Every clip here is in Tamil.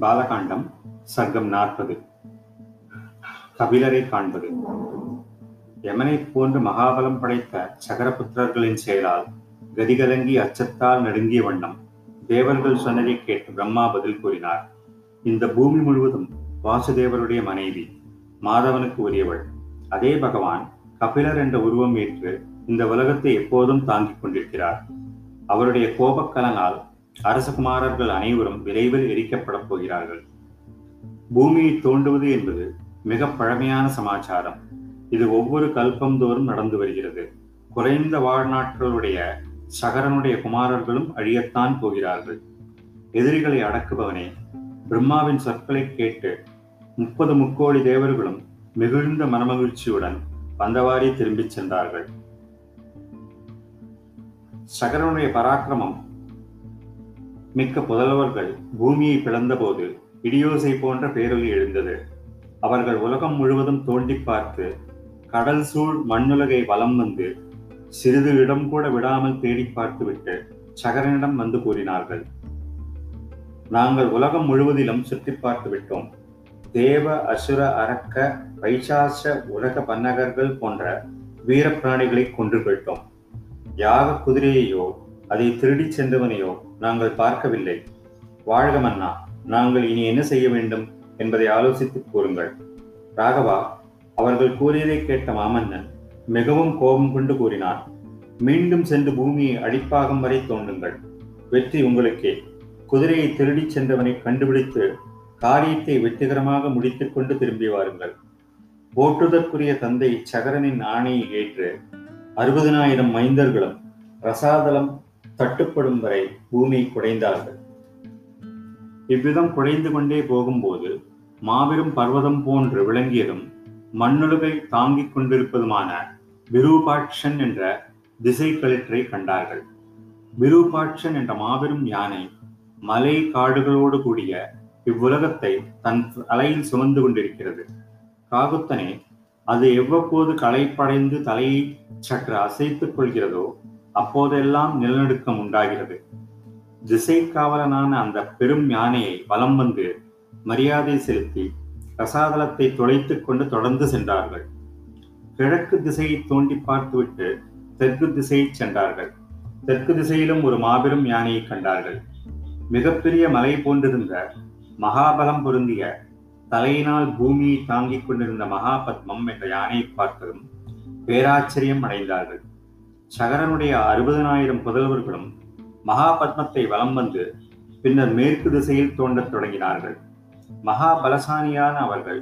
பாலகாண்டம் சர்க்கம் நாற்பது. கபிலரை காண்பது. யமனை போன்று மகாபலம் படைத்த சகரபுத்திரர்களின் செயலால் கதிகலங்கி அச்சத்தால் நடுங்கிய வண்ணம் தேவர்கள் சொன்னதை கேட்டு பிரம்மா பதில் கூறினார். இந்த பூமி முழுவதும் வாசுதேவருடைய மனைவி மாதவனுக்கு உரியவள். அதே பகவான் கபிலர் என்ற உருவம் ஏற்று இந்த உலகத்தை எப்போதும் தாங்கிக் கொண்டிருக்கிறார். அவருடைய கோபக்கலனால் அரசகுமாரர்கள் அனைவரும் விரைவில் எரிக்கப்படப் போகிறார்கள். பூமியை தோண்டுவது என்பது மிக பழமையான சமாச்சாரம். இது ஒவ்வொரு கல்பந்தோறும் நடந்து வருகிறது. குறைந்த வாழ்நாட்களுடைய சகரனுடைய குமாரர்களும் அழியத்தான் போகிறார்கள். எதிரிகளை அடக்குபவனே பிரம்மாவின் சொற்களை கேட்டு முப்பது முக்கோடி தேவர்களும் மிகுந்த மனமகிழ்ச்சியுடன் வந்தவாறே திரும்பிச் சென்றார்கள். சகரனுடைய பராக்கிரமம் மிக்க புதல்வர்கள் பூமியை பிளந்தபோது இடியோசை போன்ற பேரொலி எழுந்தது. அவர்கள் உலகம் முழுவதும் தோண்டி பார்த்து கடல் சூழ் மண்ணுலகை வலம் வந்து சிறிது இடம் கூட விடாமல் தேடி பார்த்துவிட்டு சகரனிடம் வந்து கூறினார்கள். நாங்கள் உலகம் முழுவதிலும் சுற்றி பார்த்து விட்டோம் தேவ அசுர அரக்க பைசாச உலக பன்னகர்கள் போன்ற வீரப்பிராணிகளை கொன்று விட்டோம். யாக குதிரையையோ அதை திருடிச் சென்றவனையோ நாங்கள் பார்க்கவில்லை. வாழ்க மன்னா நாங்கள் இனி என்ன செய்ய வேண்டும்? என்பதை ஆலோசித்து கூறுங்கள். ராகவா அவர்கள் கூறியதை கேட்ட மாமன்னன் மிகவும் கோபம் கொண்டு கூறினார் மீண்டும் சென்று பூமியை அடிப்பாகம் வரை தோண்டுங்கள். வெற்றி உங்களுக்கே. குதிரையை திருடிச் சென்றவனை கண்டுபிடித்து காரியத்தை வெற்றிகரமாக முடித்துக் கொண்டு திரும்பி வாருங்கள். போற்றுதற்குரிய தந்தை சகரனின் ஆணையை ஏற்று அறுபதினாயிரம் மைந்தர்களும் ரசாதலம் தட்டுப்படும் வரை பூமியை குடைந்தார்கள். இவ்விதம் குடைந்து கொண்டே போகும்போது மாபெரும் பர்வதம் போன்று விளங்கியதும் மண்ணுழுவை தாங்கிக் கொண்டிருப்பதுமான விரூபாட்சன் என்ற திசை கழிற்றை கண்டார்கள். விரூபாட்சன் என்ற மாபெரும் யானை மலை காடுகளோடு கூடிய இவ்வுலகத்தை தன் தலையில் சுமந்து கொண்டிருக்கிறது. காகுத்தனே அது எவ்வப்போது களைப்படைந்து தலையை சற்று அசைத்துக் கொள்கிறதோ அப்போதெல்லாம் நிலநடுக்கம் உண்டாகிறது. திசை காவலனான அந்த பெரும் யானையை வலம் வந்து மரியாதை செலுத்தி ரசாதலத்தை துளைத்துக் கொண்டு தொடர்ந்து சென்றார்கள். கிழக்கு திசையை தோண்டி பார்த்துவிட்டு தெற்கு திசையை சென்றார்கள். தெற்கு திசையிலும் ஒரு மாபெரும் யானையை கண்டார்கள். மிகப்பெரிய மலை போன்றிருந்த மகாபலம் பொருந்திய தலையினால் பூமியை தாங்கிக் கொண்டிருந்த மகாபத்மம் என்ற யானையை பார்த்ததும் பேராச்சரியம் அடைந்தார்கள். சகரனுடைய அறுபதனாயிரம் புதல்வர்களும் மகாபத்மத்தை வலம் வந்து பின்னர் மேற்கு திசையில் தோண்டத் தொடங்கினார்கள். மகாபலசானியான அவர்கள்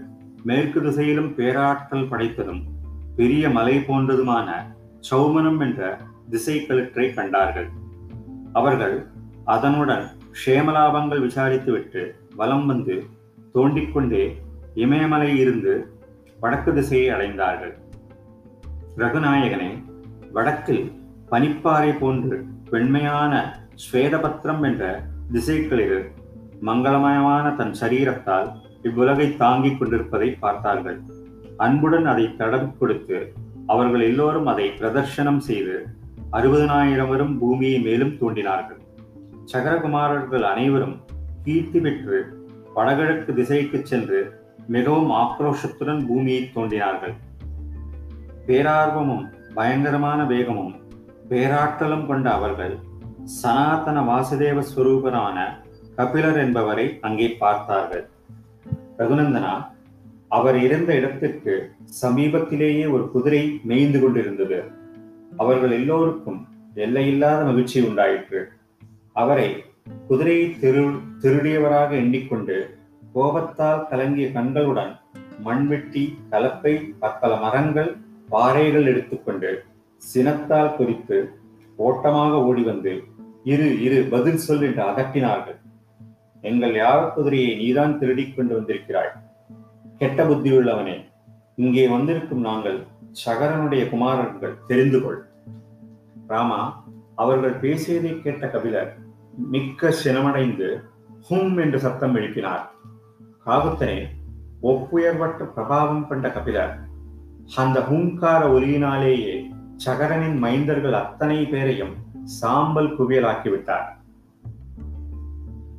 மேற்கு திசையிலும் பேராற்றல் படைத்ததும் பெரிய மலை போன்றதுமான சௌமனம் என்ற திசை கழுற்றை கண்டார்கள். அவர்கள் அதனுடன் க்ஷேமலாபங்கள் விசாரித்துவிட்டு வலம் வந்து தோண்டிக்கொண்டே இமயமலை இருந்து வடக்கு திசையை அடைந்தார்கள். ரகுநாயகனே வடக்கில் பனிப்பாறை போன்று வெண்மையான ஸ்வேதபத்திரம் என்ற திசைக்களில் மங்களமயமான தன் சரீரத்தால் இவ்வுலகை தாங்கிக் கொண்டிருப்பதை பார்த்தார்கள். அன்புடன் அதை தடம் கொடுத்து அவர்கள் எல்லோரும் அதை பிரதர்ஷனம் செய்து அறுபதனாயிரவரும் பூமியை மேலும் தோண்டினார்கள். சகரகுமாரர்கள் அனைவரும் கீர்த்தி பெற்று வடகிழக்கு திசைக்கு சென்று மிகவும் ஆக்ரோஷத்துடன் பூமியை தோண்டினார்கள். பேரார்வமும் பயங்கரமான வேகமும் பேராற்றலும் கொண்ட அவர்கள் சனாதன வாசுதேவ ஸ்வரூபரான கபிலர் என்பவரை அங்கே பார்த்தார்கள். ரகுநந்தனா அவர் இருந்த இடத்திற்கு சமீபத்திலேயே ஒரு குதிரை மேய்ந்து கொண்டிருந்தது. அவர்கள் எல்லோருக்கும் எல்லையில்லாத மகிழ்ச்சி உண்டாயிற்று. அவரை குதிரையை திரு திருடியவராக எண்ணிக்கொண்டு கோபத்தால் கலங்கிய கண்களுடன் மண்வெட்டி கலப்பை பற்பல மரங்கள் பாறைகள் எடுத்துக்கொண்டு சினத்தால் குறித்து ஓட்டமாக ஓடி வந்து இரு இரு பதில் சொல் என்று அதட்டினார்கள். எங்கள் யாக குதிரையை நீதான் திருடிக் கொண்டு வந்திருக்கிறாய்? கெட்ட புத்தியுள்ளவனே இங்கே வந்திருக்கும் நாங்கள் சகரனுடைய குமாரர்கள். தெரிந்து கொள். ராமா அவர்கள் பேசியதை கேட்ட கபிலர் மிக்க சினமடைந்து ஹும் என்று சத்தம் எழுப்பினார். காகுத்தனே ஒப்புயர்வற்ற பிரபாவம் கொண்ட கபிலர் அந்த ஹூங்கார ஒலியினாலேயே சகரனின் மைந்தர்கள் அத்தனை பேரையும் சாம்பல் குவியலாக்கிவிட்டார்.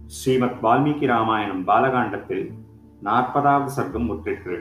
ஸ்ரீமத் வால்மீகி ராமாயணம் பாலகாண்டத்தில் நாற்பதாவது சர்க்கம் முற்றிற்று.